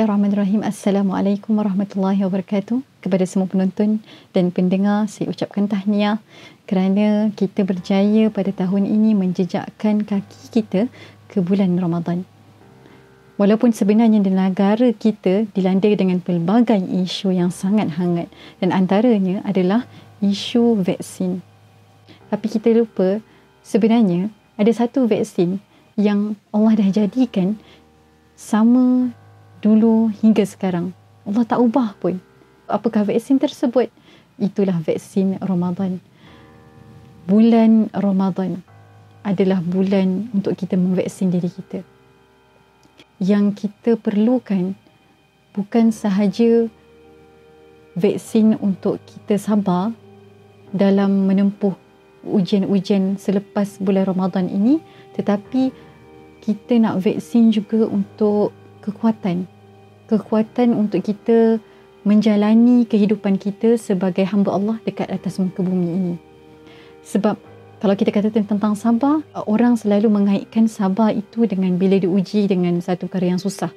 Bismillahirrahmanirrahim. Assalamualaikum warahmatullahi wabarakatuh. Kepada semua penonton dan pendengar, saya ucapkan tahniah kerana kita berjaya pada tahun ini menjejakkan kaki kita ke bulan Ramadan. Walaupun sebenarnya negara kita dilanda dengan pelbagai isu yang sangat hangat dan antaranya adalah isu vaksin. Tapi kita lupa sebenarnya ada satu vaksin yang Allah dah jadikan sama dulu hingga sekarang. Allah tak ubah pun. Apakah vaksin tersebut? Itulah vaksin Ramadan. Bulan Ramadan adalah bulan untuk kita memvaksin diri kita. Yang kita perlukan bukan sahaja vaksin untuk kita sabar dalam menempuh ujian-ujian selepas bulan Ramadan ini tetapi kita nak vaksin juga untuk kekuatan. Kekuatan untuk kita menjalani kehidupan kita sebagai hamba Allah dekat atas muka bumi ini. Sebab kalau kita kata tentang sabar, orang selalu mengaitkan sabar itu dengan bila diuji dengan satu perkara yang susah.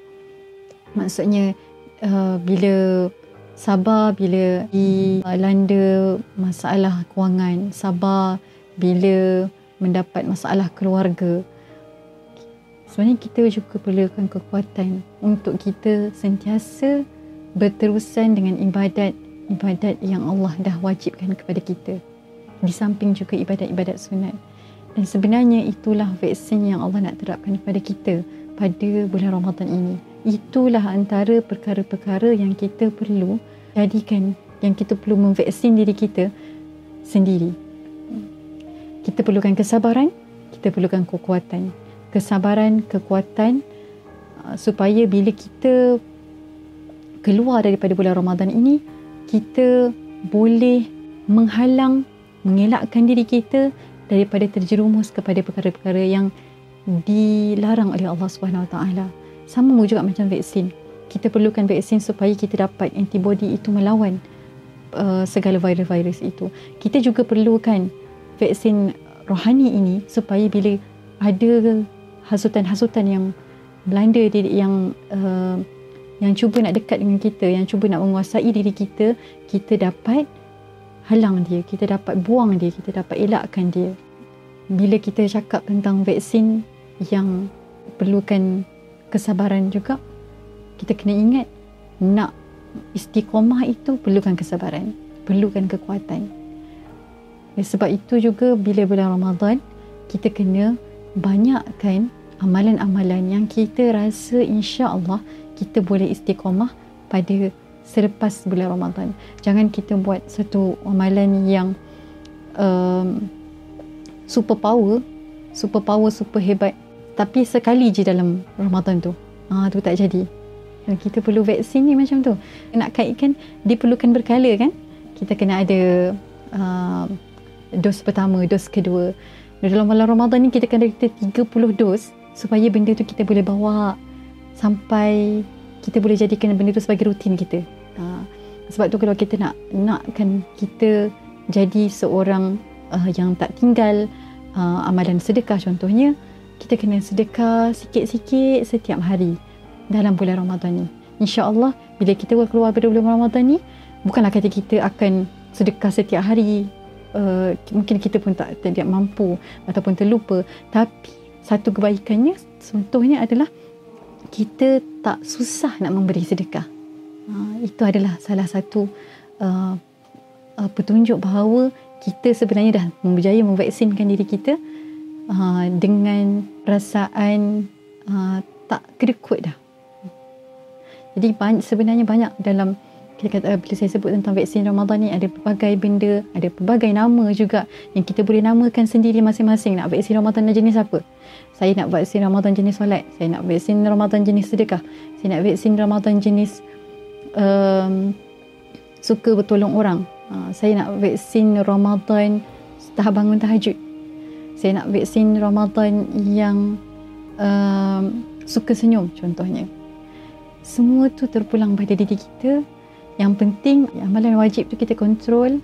Maksudnya uh, bila sabar bila dilanda masalah kewangan, sabar bila mendapat masalah keluarga, sebenarnya kita juga perlukan kekuatan untuk kita sentiasa berterusan dengan ibadat-ibadat yang Allah dah wajibkan kepada kita. Di samping juga ibadat-ibadat sunat. Dan sebenarnya itulah vaksin yang Allah nak terapkan kepada kita pada bulan Ramadan ini. Itulah antara perkara-perkara yang kita perlu jadikan, yang kita perlu memvaksin diri kita sendiri. Kita perlukan kesabaran, kita perlukan kekuatan kesabaran, kekuatan uh, supaya bila kita keluar daripada bulan Ramadan ini kita boleh menghalang mengelakkan diri kita daripada terjerumus kepada perkara-perkara yang dilarang oleh Allah Taala. Sama juga macam vaksin. Kita perlukan vaksin supaya kita dapat antibody itu melawan uh, segala virus-virus itu. Kita juga perlukan vaksin rohani ini supaya bila ada hasutan-hasutan yang melanda diri yang uh, yang cuba nak dekat dengan kita, yang cuba nak menguasai diri kita, kita dapat halang dia, kita dapat buang dia, kita dapat elakkan dia. Bila kita cakap tentang vaksin yang perlukan kesabaran juga, kita kena ingat nak istiqomah itu perlukan kesabaran, perlukan kekuatan. Sebab itu juga bila bulan Ramadan, kita kena banyakkan amalan-amalan yang kita rasa insya-Allah kita boleh istiqamah pada selepas bulan Ramadan. Jangan kita buat satu amalan yang um, super power, super power, super hebat tapi sekali je dalam Ramadan tu. Ah tu tak jadi. Kita perlu vaksin ni macam tu. Nak kaitkan diperlukan berkala kan? Kita kena ada uh, dos pertama, dos kedua, dalam bulan Ramadan ni kita kena ada 30 dos supaya benda tu kita boleh bawa sampai kita boleh jadikan benda tu sebagai rutin kita. Ha. Sebab tu kalau kita nak nakkan kita jadi seorang uh, yang tak tinggal uh, amalan sedekah contohnya, kita kena sedekah sikit-sikit setiap hari dalam bulan Ramadan ni. InsyaAllah bila kita keluar pada bulan Ramadan ni, bukanlah kata kita akan sedekah setiap hari uh, mungkin kita pun tak tidak mampu ataupun terlupa tapi satu kebaikannya contohnya adalah kita tak susah nak memberi sedekah. Uh, itu adalah salah satu uh, uh, petunjuk bahawa kita sebenarnya dah berjaya memvaksinkan diri kita uh, dengan perasaan uh, tak kedekut dah. Jadi banyak, sebenarnya banyak dalam kita kata bila saya sebut tentang vaksin Ramadan ni ada pelbagai benda, ada pelbagai nama juga yang kita boleh namakan sendiri masing-masing nak vaksin Ramadan jenis apa. Saya nak vaksin Ramadan jenis solat, saya nak vaksin Ramadan jenis sedekah, saya nak vaksin Ramadan jenis um, suka bertolong orang. Uh, saya nak vaksin Ramadan tahap bangun tahajud. Saya nak vaksin Ramadan yang um, suka senyum contohnya. Semua tu terpulang pada diri kita yang penting amalan wajib tu kita kontrol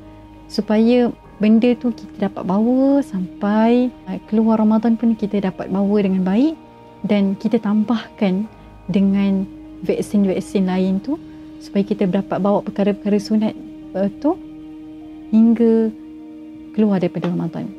supaya benda tu kita dapat bawa sampai uh, keluar Ramadan pun kita dapat bawa dengan baik dan kita tambahkan dengan vaksin-vaksin lain tu supaya kita dapat bawa perkara-perkara sunat uh, tu hingga keluar daripada Ramadan.